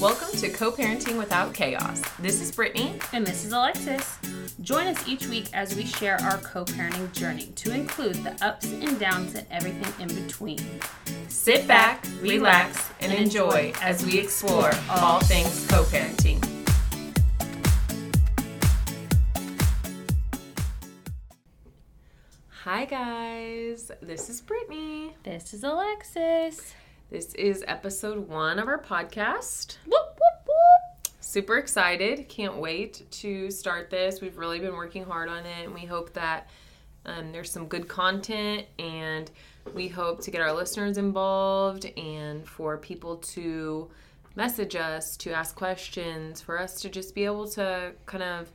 Welcome to Co Parenting Without Chaos. This is Brittany. And this is Alexis. Join us each week as we share our co parenting journey to include the ups and downs and everything in between. Sit back, relax, and enjoy as we explore all things co parenting. Hi, guys. This is Brittany. This is Alexis. This is episode one of our podcast. Whoop, whoop, whoop. Super excited. Can't wait to start this. We've really been working hard on it, and we hope that um, there's some good content, and we hope to get our listeners involved and for people to message us, to ask questions, for us to just be able to kind of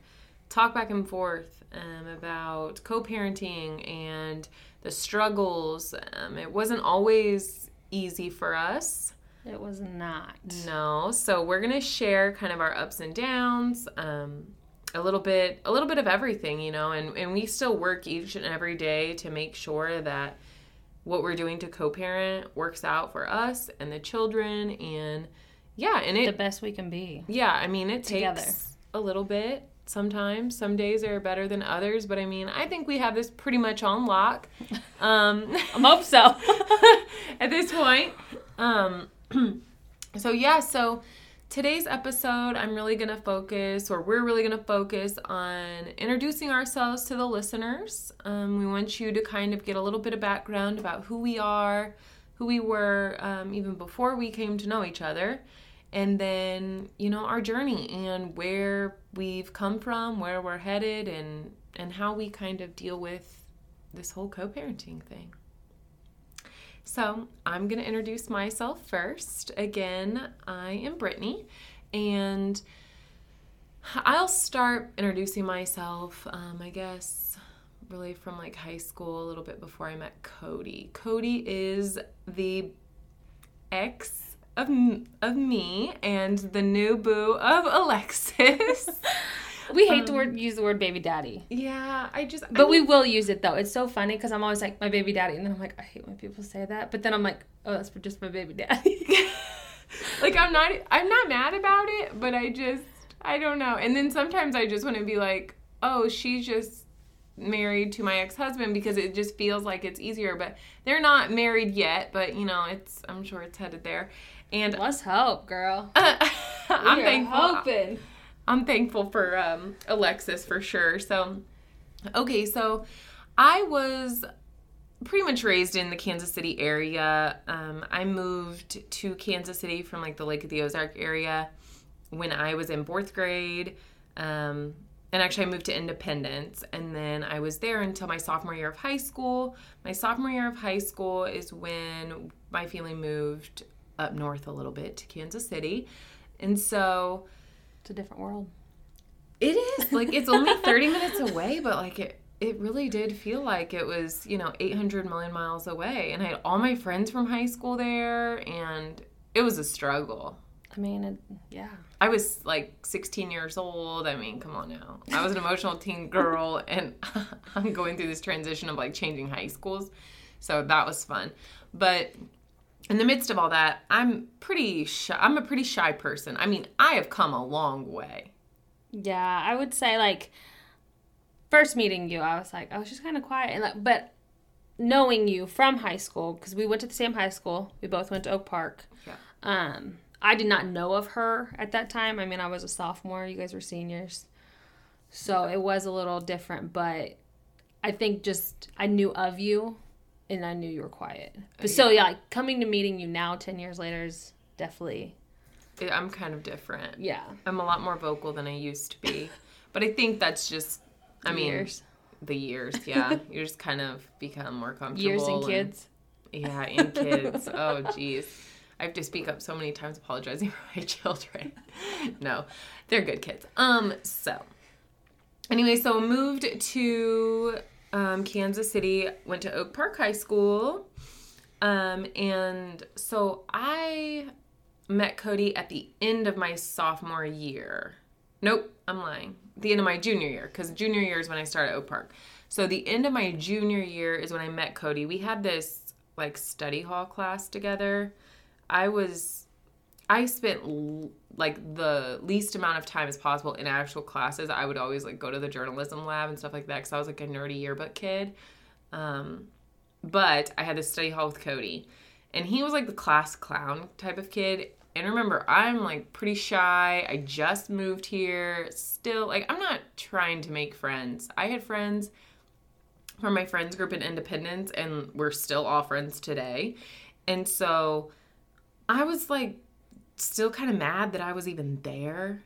talk back and forth um, about co parenting and the struggles. Um, it wasn't always easy for us. It was not. No, so we're gonna share kind of our ups and downs, um, a little bit, a little bit of everything, you know, and and we still work each and every day to make sure that what we're doing to co-parent works out for us and the children, and yeah, and it The best we can be. yeah, I mean, it Together. takes a little bit sometimes. Some days are better than others, but I mean, I think we have this pretty much on lock. Um, I hope so. at this point. Um, so yeah, so today's episode, I'm really gonna focus, or we're really gonna focus on introducing ourselves to the listeners. Um, we want you to kind of get a little bit of background about who we are, who we were um, even before we came to know each other, and then you know our journey and where we've come from, where we're headed, and and how we kind of deal with this whole co-parenting thing. So, I'm going to introduce myself first. Again, I am Brittany, and I'll start introducing myself, um, I guess, really from like high school, a little bit before I met Cody. Cody is the ex of, of me and the new boo of Alexis. we hate to word, um, use the word baby daddy. yeah, I just. I But we will use it though. It's so funny because I'm always like my baby daddy, and then I'm like I hate when people say that. But then I'm like, oh, that's for just my baby daddy. like I'm not I'm not mad about it, but I just I don't know. And then sometimes I just want to be like, "Oh, she's just married to my ex-husband because it just feels like it's easier." But they're not married yet, but you know, it's I'm sure it's headed there. And Let's hope, girl. I'm thankful. hoping. I'm thankful for um, Alexis for sure. So, okay, so I was pretty much raised in the Kansas City area. Um, I moved to Kansas City from like the Lake of the Ozark area when I was in fourth grade. Um, and actually, I moved to Independence, and then I was there until my sophomore year of high school. My sophomore year of high school is when my family moved up north a little bit to Kansas City. And so It's a different world. it is like it's only 30 minutes away, but like it it really did feel like it was, you know, 800 million miles away. And I had all my friends from high school there and it was a struggle. I mean, it, yeah. I was like 16 years old. I mean, come on now. I was an emotional teen girl and I'm going through this transition of like changing high schools. So that was fun. But in the midst of all that, I'm pretty shy. I'm a pretty shy person. I mean, I have come a long way. Yeah, I would say like first meeting you, I was like, I was just kind of quiet, and like, but knowing you from high school because we went to the same high school, we both went to Oak Park. Yeah. Um, I did not know of her at that time. I mean, I was a sophomore. You guys were seniors, so it was a little different. But I think just I knew of you, and I knew you were quiet. But so yeah, like coming to meeting you now, ten years later, is definitely I'm kind of different. yeah. I'm a lot more vocal than I used to be. But I think that's just, I mean, Years. the years. Yeah, you just kind of become more comfortable. Years and kids. yeah, and kids. oh, geez. I have to speak up so many times apologizing for my children. no, they're good kids. Um, so anyway, so moved to um, Kansas City, went to Oak Park High School. Um, and so I met Cody at the end of my sophomore year. Nope, I'm lying. The end of my junior year, because junior year is when I started Oak Park. So the end of my junior year is when I met Cody. We had this like study hall class together. I was I spent like the least amount of time as possible in actual classes. I would always like go to the journalism lab and stuff like that because I was like a nerdy yearbook kid. Um, but I had to study hall with Cody, and he was like the class clown type of kid. And remember, I'm like pretty shy. I just moved here. Still, like, I'm not trying to make friends. I had friends from my friends group in Independence, and we're still all friends today. And so I was like, still kind of mad that I was even there.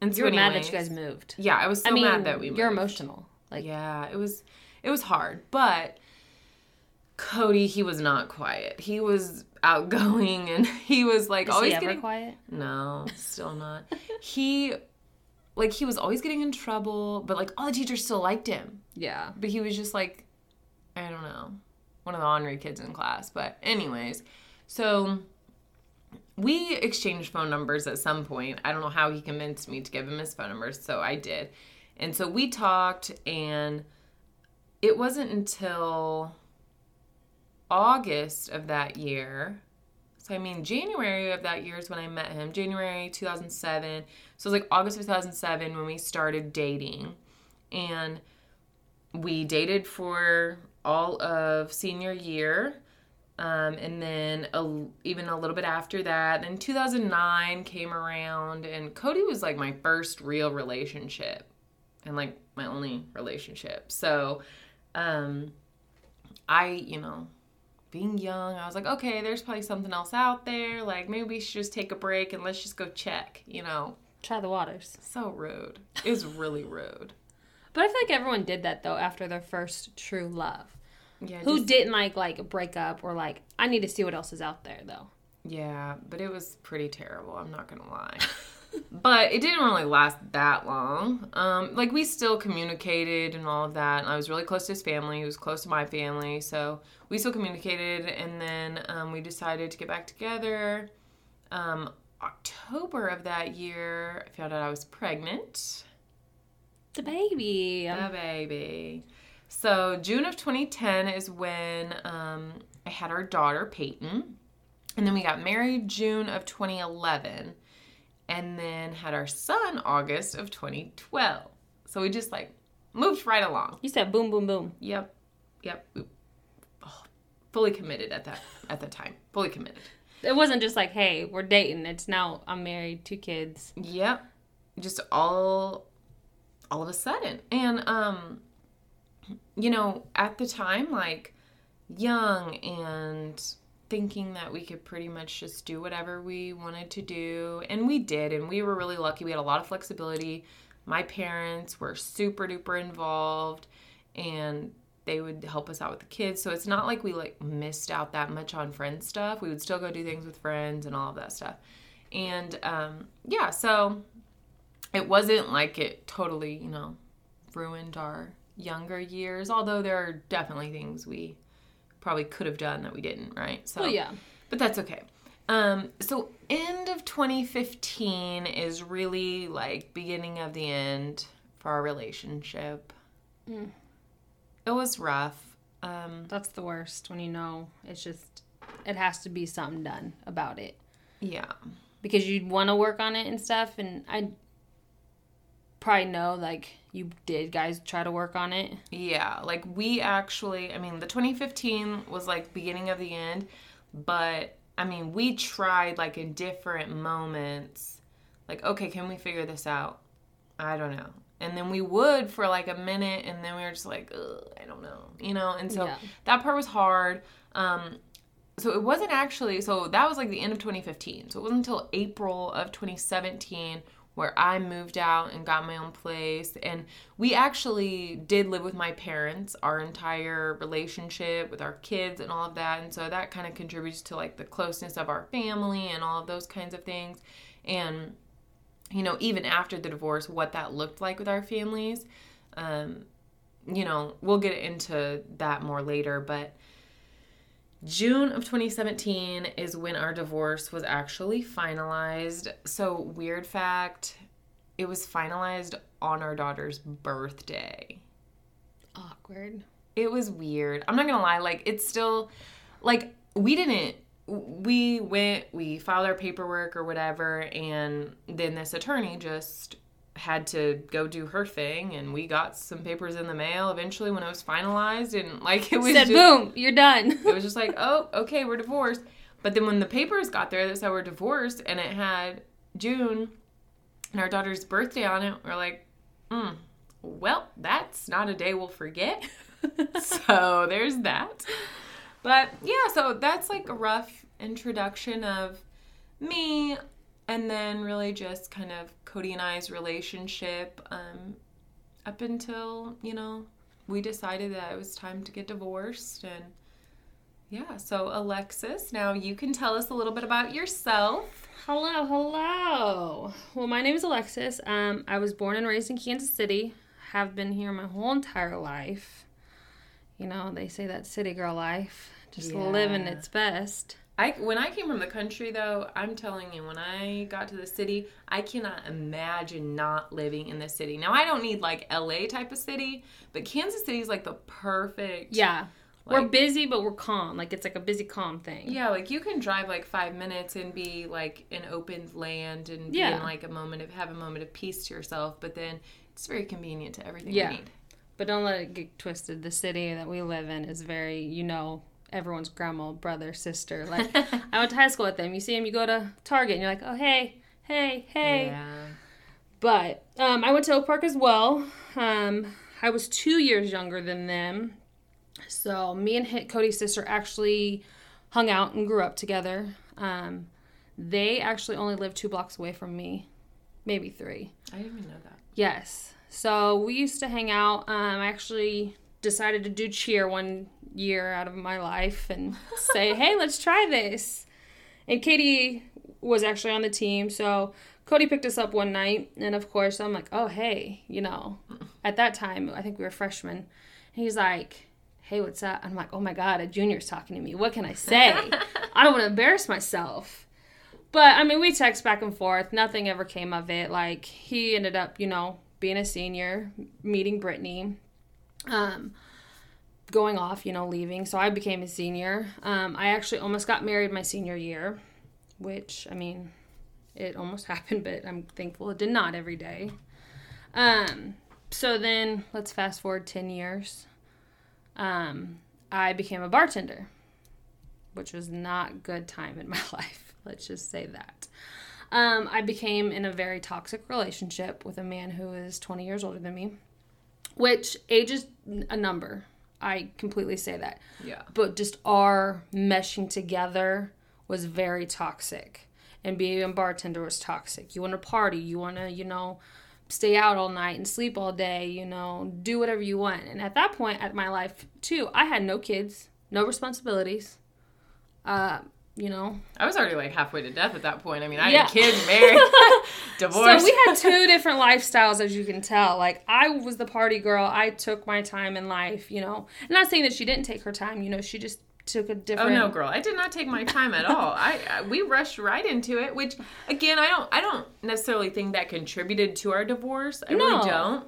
And so You were mad that you guys moved. Yeah, I was so I mean, mad that we moved. you're emotional. Like, Yeah, it was it was hard, but Cody, he was not quiet. He was outgoing and he was like is always he ever getting quiet? No, still not. he like he was always getting in trouble, but like all the teachers still liked him. Yeah. But he was just like I don't know, one of the ornery kids in class. But anyways, so we exchanged phone numbers at some point. I don't know how he convinced me to give him his phone number, so I did. And so we talked, and it wasn't until August of that year. So, I mean, January of that year is when I met him, January 2007. So, it was like August 2007 when we started dating. And we dated for all of senior year. Um, and then a, even a little bit after that, then 2009 came around, and Cody was like my first real relationship and like my only relationship. So, um, I, you know, being young, I was like, okay, there's probably something else out there. Like, maybe we should just take a break and let's just go check, you know. Try the waters. So rude. It was really rude. But I feel like everyone did that though after their first true love. Yeah. Who just- didn't like like break up or like I need to see what else is out there though. Yeah, but it was pretty terrible. I'm not gonna lie. but it didn't really last that long. Um, like we still communicated and all of that, and I was really close to his family. He was close to my family, so we still communicated. And then um, we decided to get back together. Um, October of that year, I found out I was pregnant. The baby. The baby. So June of 2010 is when um, I had our daughter Peyton, and then we got married June of 2011, and then had our son August of 2012. So we just like moved right along. You said boom boom boom. Yep, yep. We- oh, fully committed at that at the time. Fully committed. It wasn't just like, hey, we're dating. It's now I'm married, two kids. Yep. Just all all of a sudden. And um you know, at the time like young and thinking that we could pretty much just do whatever we wanted to do and we did and we were really lucky. We had a lot of flexibility. My parents were super duper involved and they would help us out with the kids. So it's not like we like missed out that much on friend stuff. We would still go do things with friends and all of that stuff. And um yeah, so it wasn't like it totally, you know, ruined our younger years, although there are definitely things we probably could have done that we didn't, right? So Oh yeah. but that's okay. Um, so end of 2015 is really like beginning of the end for our relationship. Mm. It was rough. Um, That's the worst when you know it's just it has to be something done about it. yeah. Because you'd want to work on it and stuff and I probably know like you did guys try to work on it. Yeah, like we actually, I mean, the 2015 was like beginning of the end, but I mean, we tried like in different moments, like, okay, can we figure this out? I don't know. And then we would for like a minute, and then we were just like, Ugh, I don't know, you know? And so Yeah. that part was hard. Um, so it wasn't actually, so that was like the end of 2015. So it wasn't until April of 2017 where I moved out and got my own place. And we actually did live with my parents our entire relationship with our kids and all of that. And so that kind of contributes to like the closeness of our family and all of those kinds of things. And, you know, even after the divorce, what that looked like with our families. Um, you know, we'll get into that more later, but June of 2017 is when our divorce was actually finalized. So, weird fact, it was finalized on our daughter's birthday. Awkward. It was weird. I'm not gonna lie, like, it's still, like, we didn't we went, we filed our paperwork or whatever, and then this attorney just had to go do her thing, and we got some papers in the mail eventually when it was finalized, and like it was Said, just, boom, you're done. it was just like, oh, okay, we're divorced. But then when the papers got there that said we're divorced, and it had June and our daughter's birthday on it, we're like, hmm, well, that's not a day we'll forget. so there's that. But yeah, so that's like a rough introduction of me and then really just kind of Cody and I's relationship um, up until, you know, we decided that it was time to get divorced and yeah, so Alexis, now you can tell us a little bit about yourself. Hello, hello. Well, my name is Alexis. Um, I was born and raised in Kansas City. Have been here my whole entire life. You know, they say that city girl life, just Yeah. living its best. I when I came from the country though, I'm telling you, when I got to the city, I cannot imagine not living in the city. Now I don't need like LA type of city, but Kansas City is like the perfect Yeah, we're busy, but we're calm. Like it's like a busy, calm thing. Yeah, like you can drive like five minutes and be like in open land and be Yeah. in like a moment of have a moment of peace to yourself, but then it's very convenient to everything Yeah. you need. But don't let it get twisted. The city that we live in is very, you know, everyone's grandma, brother, sister. Like I went to high school with them. You see them, you go to Target, and you're like, oh hey, hey, hey. Yeah. But um, I went to Oak Park as well. Um, I was two years younger than them. So me and Hit Cody's sister actually hung out and grew up together. Um, they actually only lived two blocks away from me, maybe three. I didn't even know that. Yes. So we used to hang out. Um, I actually decided to do cheer one year out of my life and say, hey, let's try this. And Katie was actually on the team. So Cody picked us up one night. And of course, I'm like, oh, hey, you know, at that time, I think we were freshmen. And he's like, hey, what's up? I'm like, oh my God, a junior's talking to me. What can I say? I don't want to embarrass myself. But I mean, we text back and forth. Nothing ever came of it. Like he ended up, you know, being a senior, meeting Brittany, um, going off, you know, leaving. So I became a senior. Um, I actually almost got married my senior year, which I mean, it almost happened, but I'm thankful it did not every day. Um, so then let's fast forward ten years. Um, I became a bartender, which was not good time in my life. Let's just say that. Um, I became in a very toxic relationship with a man who is 20 years older than me, which age is a number. I completely say that. Yeah. But just our meshing together was very toxic. And being a bartender was toxic. You want to party, you want to, you know, stay out all night and sleep all day, you know, do whatever you want. And at that point at my life, too, I had no kids, no responsibilities. Uh, you know, I was already like halfway to death at that point. I mean, I Yeah. had kids, married, divorced. So we had two different lifestyles, as you can tell. Like I was the party girl. I took my time in life. You know, I'm not saying that she didn't take her time. You know, she just took a different. Oh no, girl! I did not take my time at all. I, I we rushed right into it, which again, I don't I don't necessarily think that contributed to our divorce. I No. really don't.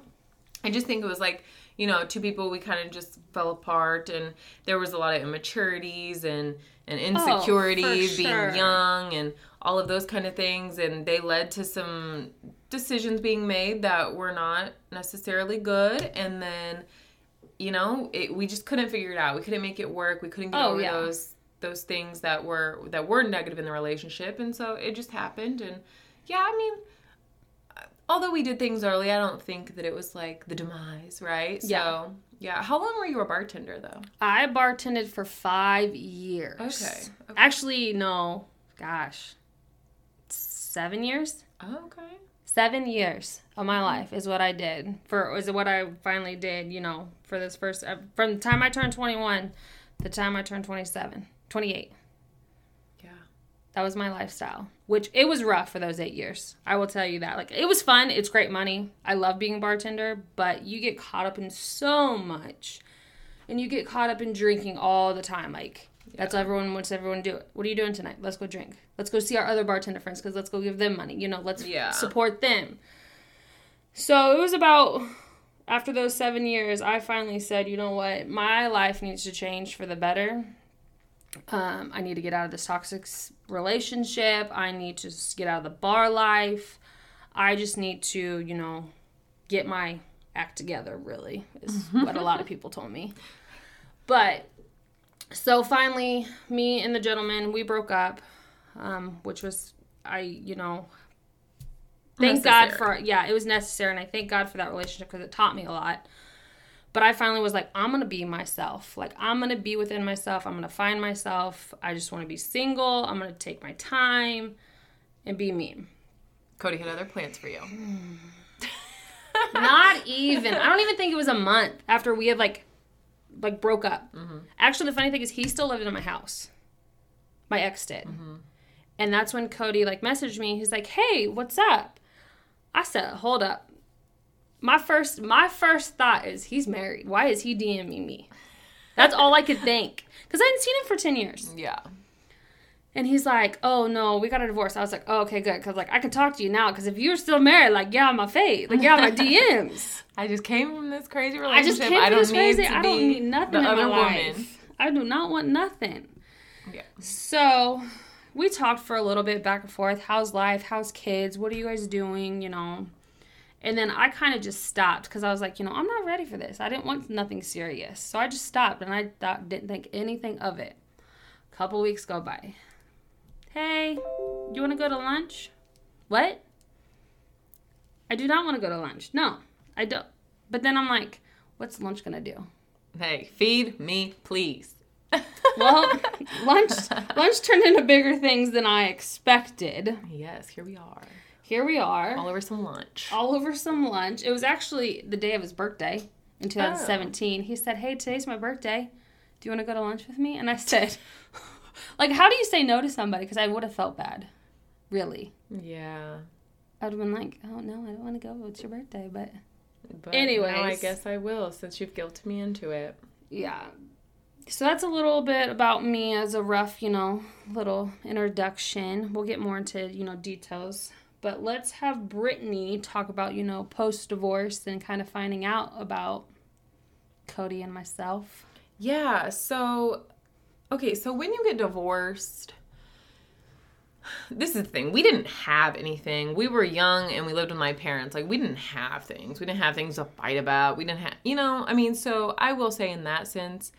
I just think it was like you know, two people we kind of just fell apart, and there was a lot of immaturities and and oh, insecurities, Oh, sure. being young, and all of those kind of things, and they led to some decisions being made that were not necessarily good, and then you know, it, we just couldn't figure it out. We couldn't make it work. We couldn't get Oh, over yeah. those those things that were that were negative in the relationship, and so it just happened. And yeah, I mean, although we did things early, I don't think that it was like the demise, right? Yeah. So yeah, how long were you a bartender though? I bartended for five years. Okay, okay. Actually, no. Gosh, seven years. Oh, okay. Seven years of my life is what I did for is what I finally did. You know, for this first uh, from the time I turned 21, the time I turned 27, 28. Yeah. That was my lifestyle, which it was rough for those eight years. I will tell you that. Like, it was fun. It's great money. I love being a bartender, but you get caught up in so much. And you get caught up in drinking all the time. Like, that's what everyone wants everyone to do. What are you doing tonight? Let's go drink. Let's go see our other bartender friends because let's go give them money. You know, let's Yeah. support them. So it was about after those seven years, I finally said, you know what? My life needs to change for the better. Um, I need to get out of this toxic relationship. I need to get out of the bar life. I just need to, you know, get my act together, really, is what a lot of people told me. But so finally, me and the gentleman, we broke up, um, which was, I, you know, thank God for, yeah, it was necessary. And I thank God for that relationship because it taught me a lot. But I finally was like, I'm to be myself. Like, I'm to be within myself. I'm to find myself. I just want to be single. I'm to take my time and be me. Cody had other plans for you. Not even. I don't even think it was a month after we had like like broke up. Mm-hmm. Actually, the funny thing is he still lived in my house. My ex did. Mm-hmm. And that's when Cody like messaged me. He's like, "Hey, what's up?" I said, "Hold up." My first my first thought is he's married. Why is he DMing me? That's all I could think cuz I hadn't seen him for 10 years. Yeah. And he's like, "Oh no, we got a divorce." I was like, "Oh, okay, good." Cuz like I can talk to you now cuz if you're still married, like yeah, my face. Like yeah, my DMs. I just came from this crazy relationship. I just came from this crazy. I don't need nothing the in other my woman. life. I do not want nothing. Yeah. So we talked for a little bit back and forth. How's life? How's kids? What are you guys doing? You know. And then I kind of just stopped because I was like, you know, I'm not ready for this. I didn't want nothing serious, so I just stopped and I thought, didn't think anything of it. A couple weeks go by. Hey, you want to go to lunch? What? I do not want to go to lunch. No, I don't. But then I'm like, what's lunch gonna do? Hey, feed me, please. Well, lunch lunch turned into bigger things than I expected. Yes, here we are. Here we are, All over some lunch. all over some lunch. It was actually the day of his birthday in 2017. He said, "Hey, today's my birthday. Do you want to go to lunch with me?" And I said, "Like, how do you say no to somebody?" Because I would have felt bad, really. Yeah. I'd have been like, "Oh no, I don't want to go. It's your birthday." But But now I guess I will since you've guilted me into it. yeah. So that's a little bit about me as a rough, you know, little introduction. We'll get more into, you know, details. But let's have Brittany talk about, you know, post divorce and kind of finding out about Cody and myself. Yeah, so okay, so when you get divorced, this is the thing. We didn't have anything. We were young and we lived with my parents. Like we didn't have things. We didn't have things to fight about. We didn't have, you know, I mean, so I will say in that sense,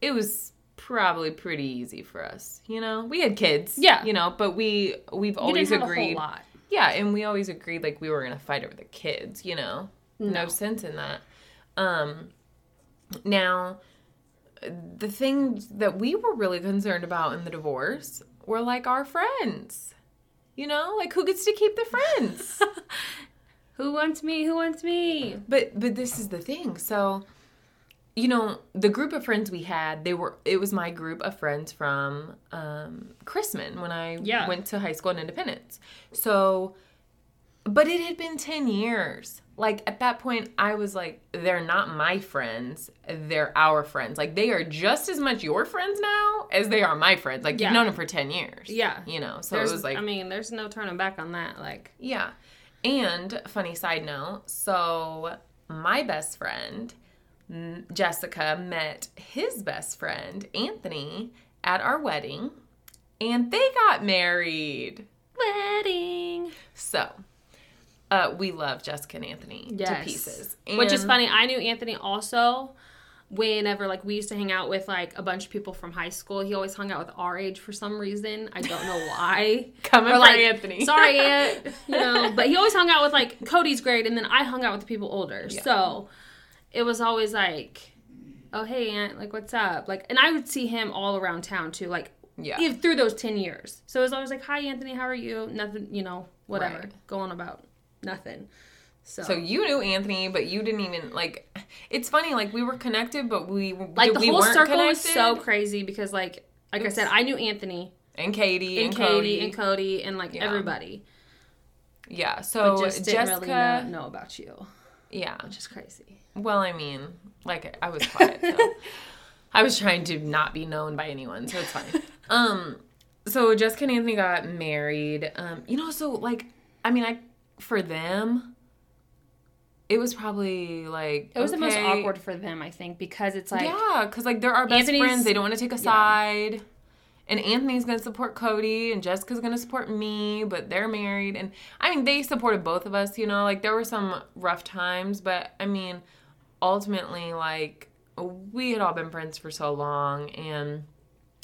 it was probably pretty easy for us. You know, we had kids. Yeah. You know, but we we've We always agreed. a whole lot. Yeah, and we always agreed like we were gonna fight over the kids, you know? No, No. sense in that. Um now the things that we were really concerned about in the divorce were like our friends. You know, like who gets to keep the friends? Who wants me? Who wants me? but but this is the thing. So you know, the group of friends we had, they were it was my group of friends from um Chrisman when I Yeah. went to high school in Independence. So but it had been 10 years. Like at that point I was like they're not my friends, they're our friends. Like they are just as much your friends now as they are my friends. Like Yeah. you've known them for 10 years. Yeah. You know. So There's, it was like I mean, there's no turning back on that. Like, yeah. And funny side note, so my best friend Jessica met his best friend Anthony at our wedding and they got married. wedding. So, uh, we love Jessica and Anthony to Yes. pieces. Which is funny. I knew Anthony also whenever like we used to hang out with like a bunch of people from high school. He always hung out with our age for some reason. I don't know why. Coming Or, for like, Anthony. Sorry, Aunt. You know, but he always hung out with like Cody's grade, and then I hung out with the people older. Yeah. So it was always like, "Oh, hey, Aunt, like, what's up?" Like, and I would see him all around town too, like, Yeah. even through those ten years. So it was always like, "Hi, Anthony, how are you?" Nothing, you know, whatever, Right. going about nothing. So, So you knew Anthony, but you didn't even like. It's funny, like we were connected, but we like the we whole circle was so crazy because like like I said, I knew Anthony and Katie and, and, Katie Cody and Cody and like Yeah. everybody, Yeah. So but just didn't really know, know about you, Yeah. which is crazy. Well, I mean, like I was quiet, so I was trying to not be known by anyone, so it's fine. um, so Jessica and Anthony got married. Um, you know, so like, I mean, I for them, it was probably like It was the most awkward for them, I think, because it's like yeah, because like they're our best Anthony's- friends. They don't want to take a side. And Anthony's gonna support Cody, and Jessica's gonna support me, but they're married. And I mean, they supported both of us. You know, like there were some rough times, but I mean, ultimately, like we had all been friends for so long, and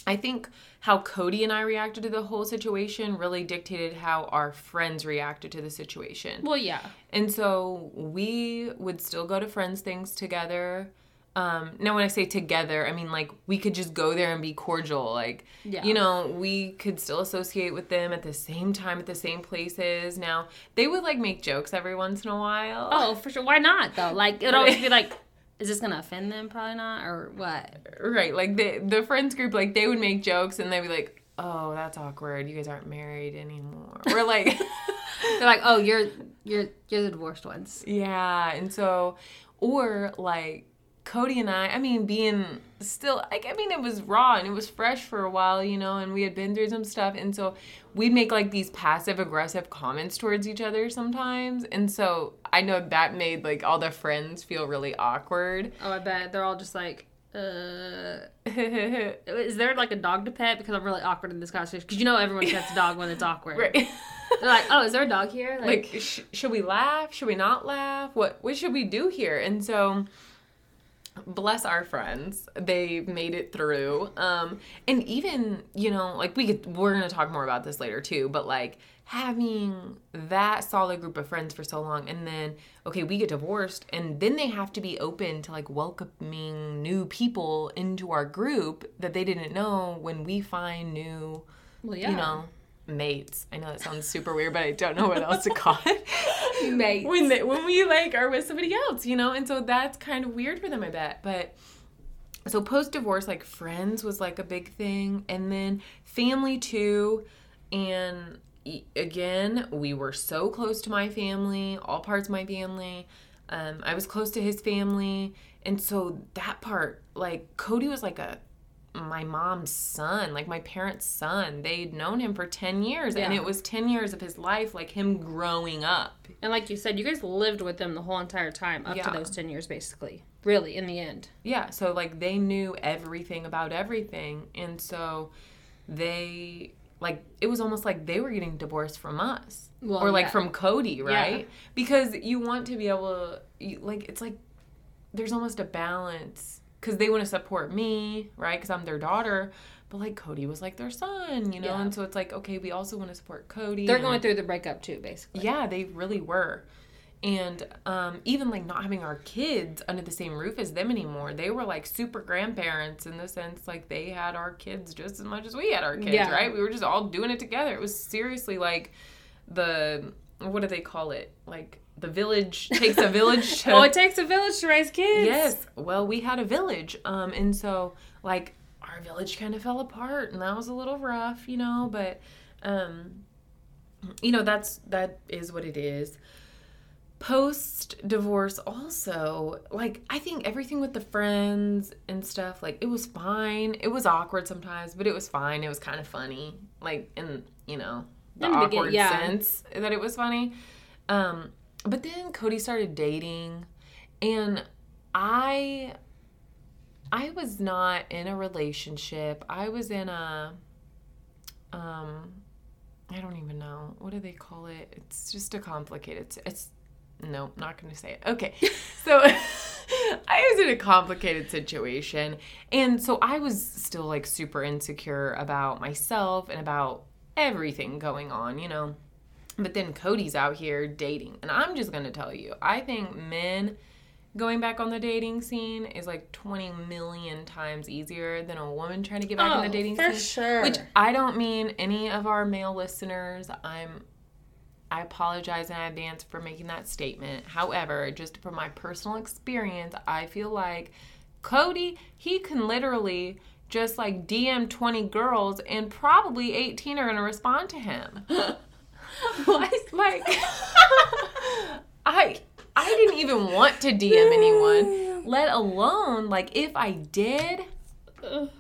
I think how Cody and I reacted to the whole situation really dictated how our friends reacted to the situation. well, yeah. And so we would still go to friends things together. Um, now when I say together, I mean like we could just go there and be cordial. Like Yeah. you know, we could still associate with them at the same time at the same places. Now they would like make jokes every once in a while. Oh, for sure. Why not though? Like it'd always be like, is this gonna offend them? Probably not, or what? Right. Like the the friends group, like they would make jokes and they'd be like, Oh, that's awkward. You guys aren't married anymore. We're like They're like, oh, you're you're you're the divorced ones. Yeah, and so, or like Cody and I, I mean, being still, like, I mean, it was raw and it was fresh for a while, you know, and we had been through some stuff. And so we'd make like these passive aggressive comments towards each other sometimes. And so I know that made like all the friends feel really awkward. Oh, I bet they're all just like, uh, is there like a dog to pet? Because I'm really awkward in this conversation. Because you know everyone pets a dog when it's awkward. right. They're like, oh, is there a dog here? like sh- should we laugh should we not laugh what what should we do here and so bless our friends. They made it through. Um and even you know like we could we're gonna talk more about this later too but like having that solid group of friends for so long and then okay we get divorced and then they have to be open to like welcoming new people into our group that they didn't know when we find new well, yeah, you know mates i know that sounds super weird but i don't know what else to call it mates. when they, when we like are with somebody else, you know, and so that's kind of weird for them, I bet. But so post divorce, like friends was like a big thing, and then family too. And again, we were so close to my family, all parts of my family. Um, I was close to his family, and so that part, like Cody was like a my mom's son, like my parents' son. They'd known him for 10 years, and it was 10 years of his life, like him growing up. and like you said, you guys lived with them the whole entire time up Yeah. to those ten years, basically. Really, in the end. Yeah, so like they knew everything about everything. And so they like it was almost like they were getting divorced from us Well, or like yeah. from Cody, right? Because you want to be able to you, like it's like there's almost a balance cuz they want to support me, right? Cuz I'm their daughter. But like Cody was like their son, you know, Yeah. and so it's like okay, we also want to support Cody. They're going through the breakup too, basically. yeah, they really were. And um, even like not having our kids under the same roof as them anymore, they were like super grandparents in the sense like they had our kids just as much as we had our kids, Yeah. right? We were just all doing it together. It was seriously like the what do they call it? Like the village takes a village to Oh, it takes a village to raise kids. Yes. Well, we had a village. Um, and so like our village kind of fell apart and that was a little rough, you know, but um you know, that's that is what it is. Post divorce also, like I think everything with the friends and stuff, like it was fine. It was awkward sometimes, but it was fine. It was kind of funny. Like in, you know, the In the awkward yeah. sense that it was funny. Um, but then Cody started dating and I I was not in a relationship. I was in a um I don't even know. What do they call it? It's just a complicated it's no, not going to say it. Okay. So I was in a complicated situation and so I was still like super insecure about myself and about everything going on, you know. But then Cody's out here dating. And I'm just going to tell you, I think men going back on the dating scene is like 20 million times easier than a woman trying to get back in the oh, dating Oh, for scene. sure. Which I don't mean any of our male listeners. I'm I apologize in advance for making that statement. However, just from my personal experience, I feel like Cody, he can literally just like DM 20 girls and probably 18 are going to respond to him. What? Like I I didn't even want to DM anyone, let alone like if I did,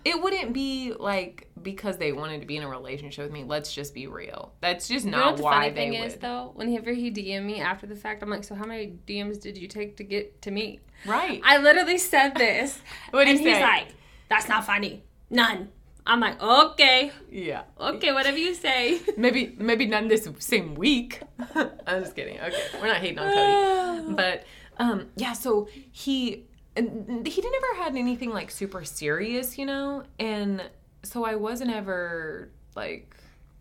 it wouldn't be like because they wanted to be in a relationship with me. Let's just be real. That's just not You know what the why funny they thing would. is though? Whenever he DM me after the fact, I'm like, so how many DMs did you take to get to me? right. I literally said this. What'd he and he's like, that's not funny. None. I'm like, okay, yeah. okay, whatever you say. Maybe maybe not this same week. I'm just kidding. Okay, we're not hating on Cody, but um, yeah. So he and he never had anything like super serious, you know, and so I wasn't ever like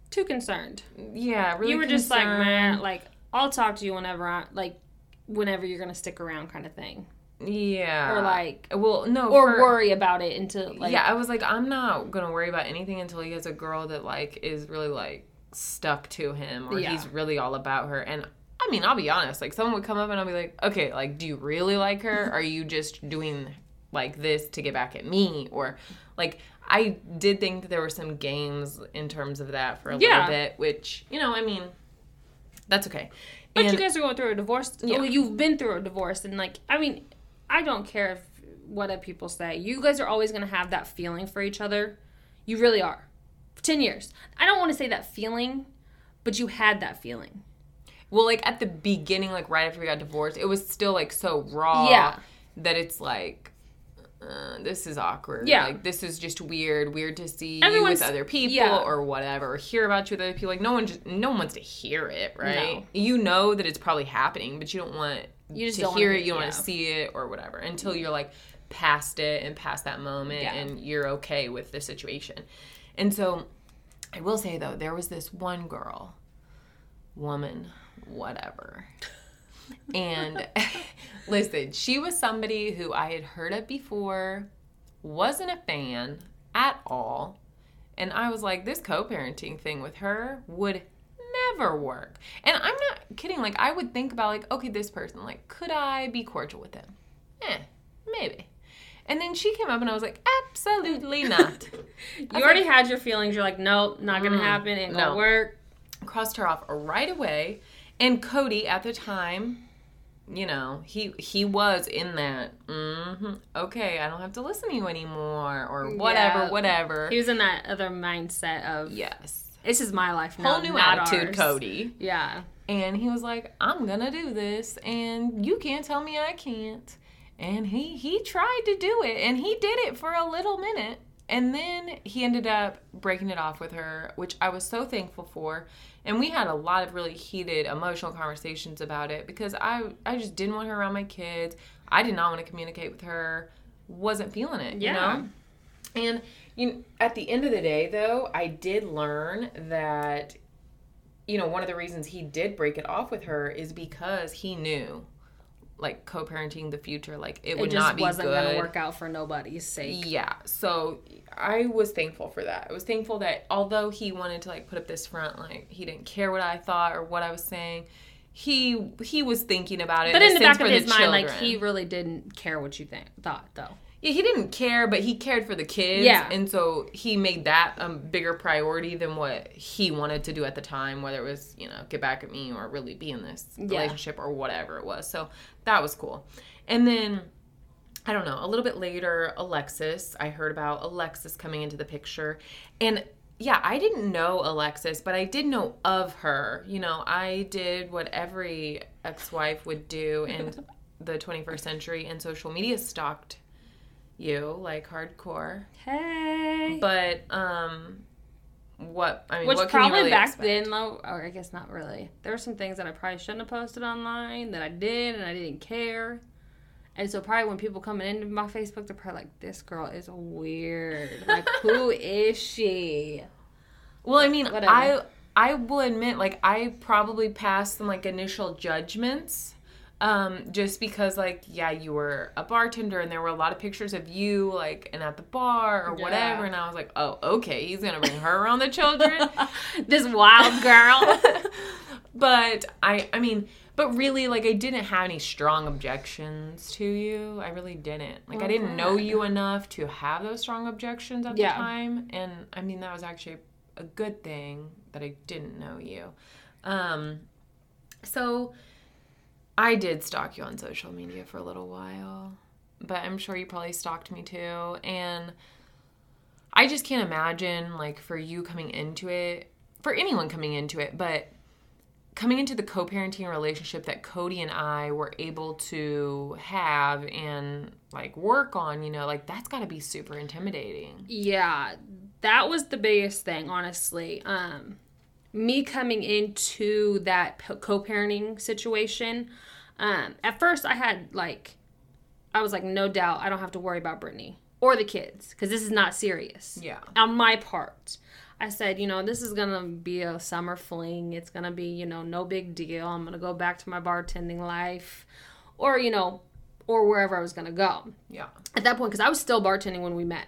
Too concerned. yeah really. you were just like, man, like I'll talk to you whenever I like, whenever you're gonna stick around, kind of thing, yeah, or like, well no or for- worry about it until like, yeah, I was like, I'm not gonna worry about anything until he has a girl that like is really like stuck to him or Yeah. he's really all about her. And I mean, I'll be honest, like someone would come up and I'll be like, okay, like, do you really like her? Are you just doing like this to get back at me? Or like I did think that there were some games in terms of that for a Yeah. little bit, which, you know, I mean, that's okay. But And- you guys are going through a divorce. Yeah. Well, you've been through a divorce, and like, I mean, I don't care if what other people say. You guys are always going to have that feeling for each other. You really are. For 10 years. I don't want to say that feeling, but you had that feeling. Well, like at the beginning, like right after we got divorced, it was still like so raw Yeah. that it's like, uh, this is awkward. Yeah. Like this is just weird. Weird to see you with other people yeah. or whatever, or hear about you with other people. Like no one just no one wants to hear it, right? No. You know that it's probably happening, but you don't want You just to don't hear it. You don't want to see it or whatever until you're like past it and past that moment Yeah. and you're okay with the situation. And so, I will say though, there was this one girl, woman, whatever. And listen, she was somebody who I had heard of before, wasn't a fan at all. And I was like, this co parenting thing with her would never work. And I'm not kidding. Like, I would think about, like, okay, this person, like, could I be cordial with them? Eh, maybe. And then she came up and I was like, absolutely not. You already had your feelings. You're like, nope, not to Mm, happen. Ain't no. work. crossed her off right away. And Cody at the time, you know, he he was in that. hmm okay, I don't have to listen to you anymore, or whatever, Yeah. whatever. He was in that other mindset of, yes, this is my life now. whole new attitude, ours. Cody. Yeah. And he was like, I'm gonna do this, and you can't tell me I can't. And he he tried to do it, and he did it for a little minute. And then he ended up breaking it off with her, which I was so thankful for. And we had a lot of really heated emotional conversations about it because I I just didn't want her around my kids. I did not want to communicate with her. Wasn't feeling it, you know? And you know, at the end of the day though, I did learn that you know, one of the reasons he did break it off with her is because he knew like co-parenting the future like it It would just not be it wasn't good. going to work out for nobody's sake. Yeah. So I was thankful for that. I was thankful that although he wanted to like put up this front like he didn't care what I thought or what I was saying, he he was thinking about it. But in the back of his the mind, like he really didn't care what you think thought though. Yeah, he didn't care, but he cared for the kids. Yeah. And so he made that a bigger priority than what he wanted to do at the time, whether it was, you know, get back at me or really be in this Yeah. relationship or whatever it was. So that was cool. And then, I don't know, a little bit later, Alexis, I heard about Alexis coming into the picture. And yeah, I didn't know Alexis, but I did know of her. You know, I did what every ex wife would do in the 21st century, and social media stalked you like hardcore. Hey. But, um, what I mean, Which what can you probably really back expect? then, though, or I guess not really. There were some things that I probably shouldn't have posted online that I did and I didn't care. And so probably when people coming into my Facebook, they're probably like, "This girl is weird. Like, who is she?" Well, I mean, Whatever. I I will admit, like, I probably passed some like initial judgments, um, just because, like, yeah, you were a bartender and there were a lot of pictures of you, like, and at the bar or whatever, and I was like, oh, okay, he's gonna bring her around the children. this wild girl. but I, I mean, but really, like, I didn't have any strong objections to you. I really didn't. Like, I didn't know you enough to have those strong objections at Yeah. the time, and I mean, that was actually a good thing that I didn't know you. Um, so I did stalk you on social media for a little while, but I'm sure you probably stalked me too, and. I just can't imagine like for you coming into it, for anyone coming into it, but coming into the co-parenting relationship that Cody and I were able to have and like work on, you know, like that's got to be super intimidating. Yeah, that was the biggest thing, honestly. Um, me coming into that co-parenting situation, um, at first I had like, I was like, no doubt, I don't have to worry about Brittany or the kids because this is not serious. Yeah. On my part, I said, you know, this is gonna be a summer fling. It's gonna be, you know, no big deal. I'm gonna go back to my bartending life, or you know, or wherever I was gonna go Yeah. at that point because I was still bartending when we met.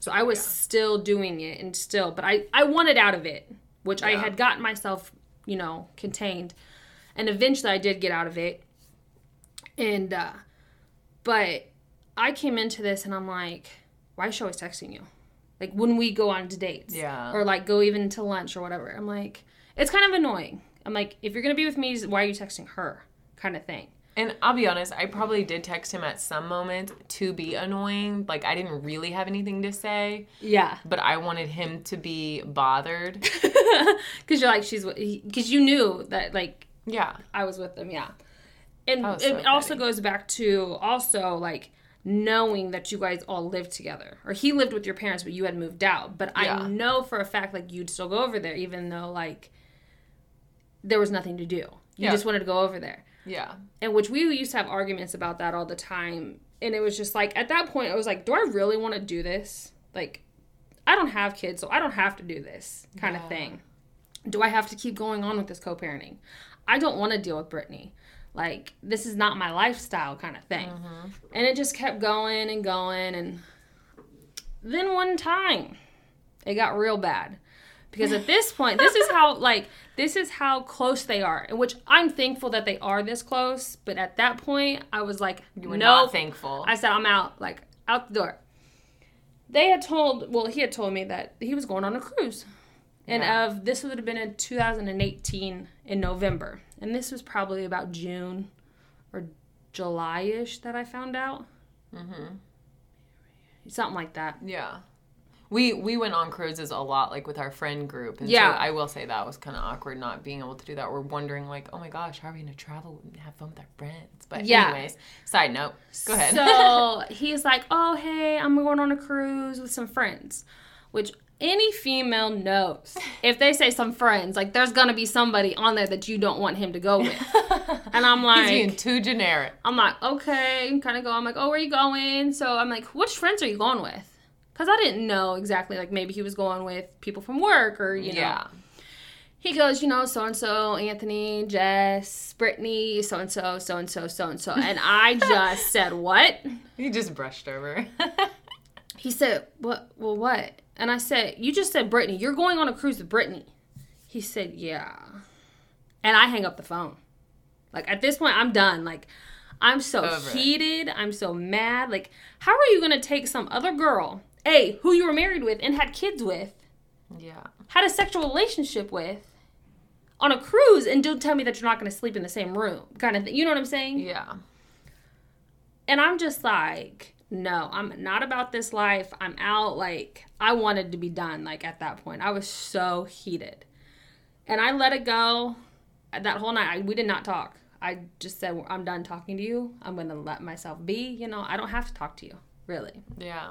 So I was still doing it and still, but I I wanted out of it, which I had gotten myself, you know, contained, and eventually I did get out of it. And uh, but I came into this and I'm like, why is she always texting you? Like when we go on to dates, Yeah. or like go even to lunch or whatever. I'm like, it's kind of annoying. I'm like, if you're gonna be with me, why are you texting her? Kind of thing. And I'll be honest, I probably did text him at some moment to be annoying. Like I didn't really have anything to say, Yeah. but I wanted him to be bothered. because you're like she's because you knew that like Yeah. I was with them, yeah. And it so also goes back to also like knowing that you guys all lived together, or he lived with your parents, but you had moved out. But Yeah. I know for a fact like you'd still go over there, even though like there was nothing to do. You Yeah. just wanted to go over there, Yeah. and which we used to have arguments about that all the time. And it was just like at that point, I was like, do I really want to do this? Like, I don't have kids, so I don't have to do this kind Yeah. of thing. Do I have to keep going on with this co-parenting? I don't want to deal with Brittany. Like, this is not my lifestyle kind of thing. Mm-hmm. And it just kept going and going. And then one time, it got real bad. Because at this point, this is how, like, this is how close they are. In which I'm thankful that they are this close. But at that point, I was like, You were no. not thankful. I said, I'm out, like, out the door. They had told, well, he had told me that he was going on a cruise. And Yeah. of this would have been in 2018 in November. And this was probably about June or July ish that I found out. mm-hmm. Something like that. Yeah. We we went on cruises a lot, like with our friend group, and Yeah. so I will say that was kind of awkward not being able to do that. We're wondering like, oh my gosh, how are we gonna travel and have fun with our friends? But Yeah. anyways, side note, go ahead. So he's like, oh, hey, I'm going on a cruise with some friends, which any female knows. If they say some friends, like there's gonna be somebody on there that you don't want him to go with. And I'm like, He's being too generic. I'm like, okay, kind of go. I'm like, oh, where are you going? So I'm like, which friends are you going with? Because I didn't know exactly. Like maybe he was going with people from work or you know. Yeah. He goes, you know, so and so, Anthony, Jess, Brittany, so and so, so and so, so and so, and I just said, what? He just brushed over. He said, what? Well, what? And I said, you just said Brittany. You're going on a cruise with Brittany. He said, yeah. And I hang up the phone. Like at this point, I'm done. Like I'm so Over it. heated. I'm so mad. Like how are you gonna take some other girl, a who you were married with and had kids with, yeah. had a sexual relationship with, on a cruise, and don't tell me that you're not gonna sleep in the same room, kind of thing. You know what I'm saying? Yeah. And I'm just like, no, I'm not about this life. I'm out. Like, I wanted to be done. Like, at that point, I was so heated. And I let it go that whole night. I, we did not talk. I just said, I'm done talking to you. I'm going to let myself be. You know, I don't have to talk to you, really. Yeah.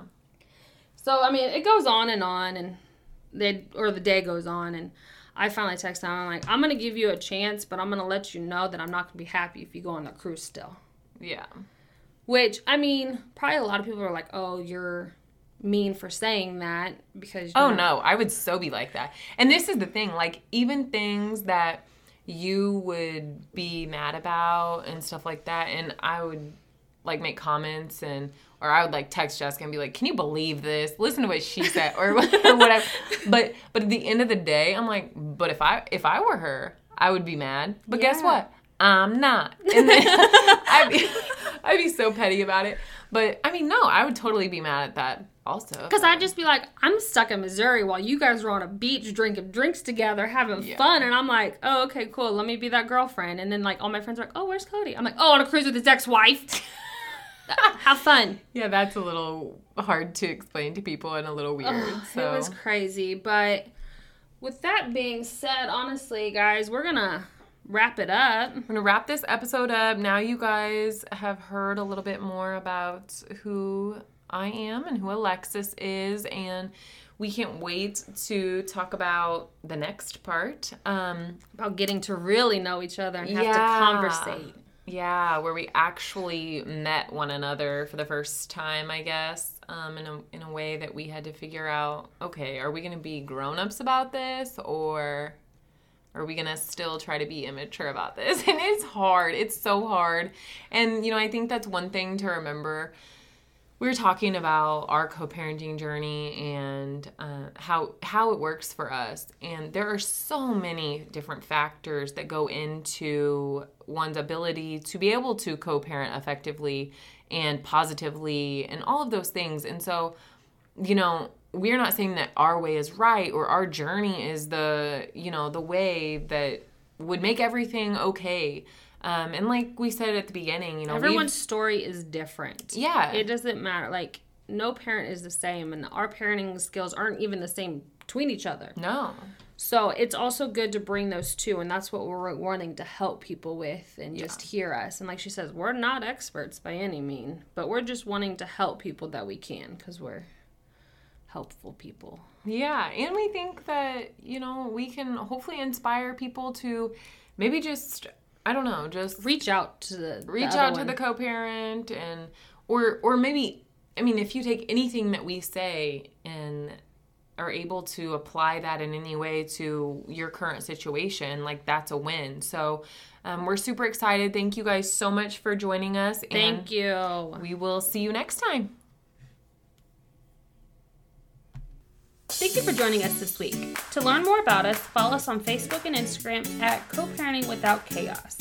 So, I mean, it goes on and on, and they, or the day goes on, and I finally text him. I'm like, I'm to give you a chance, but I'm to let you know that I'm not to be happy if you go on the cruise still. Yeah. Which I mean, probably a lot of people are like, "Oh, you're mean for saying that because." Oh you're-" no, I would so be like that. And this is the thing, like even things that you would be mad about and stuff like that, and I would like make comments and or I would like text Jessica and be like, "Can you believe this? Listen to what she said," or, or whatever. But but at the end of the day, I'm like, but if I if I were her, I would be mad. But guess what? I'm not. And then I'd be, I'd be so petty about it. But I mean, no, I would totally be mad at that also. Because I'd just be like, I'm stuck in Missouri while you guys are on a beach drinking drinks together, having Yeah. fun, and I'm like, oh, okay, cool. Let me be that girlfriend. And then like all my friends are like, oh, where's Cody? I'm like, oh, on a cruise with his ex-wife. Have fun. Yeah, that's a little hard to explain to people and a little weird. Ugh, so It was crazy. But with that being said, honestly, guys, we're going to wrap it up. I'm gonna wrap this episode up. Now you guys have heard a little bit more about who I am and who Alexis is, and we can't wait to talk about the next part. Um, About getting to really know each other and have Yeah. to conversate. Yeah, where we actually met one another for the first time, I guess, um, in a in a way that we had to figure out. Okay, are we gonna be grown ups about this, or are we gonna still try to be immature about this? And it's hard. It's so hard. And you know, I think that's one thing to remember. We were talking about our co-parenting journey and uh, how how it works for us, and there are so many different factors that go into one's ability to be able to co-parent effectively and positively, and all of those things. And so, you know, we're not saying that our way is right or our journey is the you know the way that would make everything okay. Um, and like we said at the beginning, you know, Everyone's story is different. Yeah. It doesn't matter. Like, no parent is the same, and our parenting skills aren't even the same between each other. no, So it's also good to bring those two, and that's what we're wanting to help people with and just hear us. And like she says, we're not experts by any mean, but we're just wanting to help people that we can because we're helpful people. Yeah, and we think that, you know, we can hopefully inspire people to maybe just I don't know, just Reach out to the reach the out other to the co-parent and or or maybe I mean, if you take anything that we say and are able to apply that in any way to your current situation, like that's a win. So, um, we're super excited. Thank you guys so much for joining us. and Thank you. We will see you next time. Thank you for joining us this week. To learn more about us, follow us on Facebook and Instagram at Co-Parenting Without Chaos.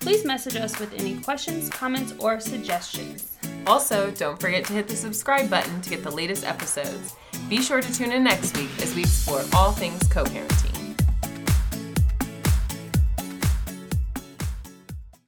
Please message us with any questions, comments, or suggestions. Also, don't forget to hit the subscribe button to get the latest episodes. Be sure to tune in next week as we explore all things co parenting.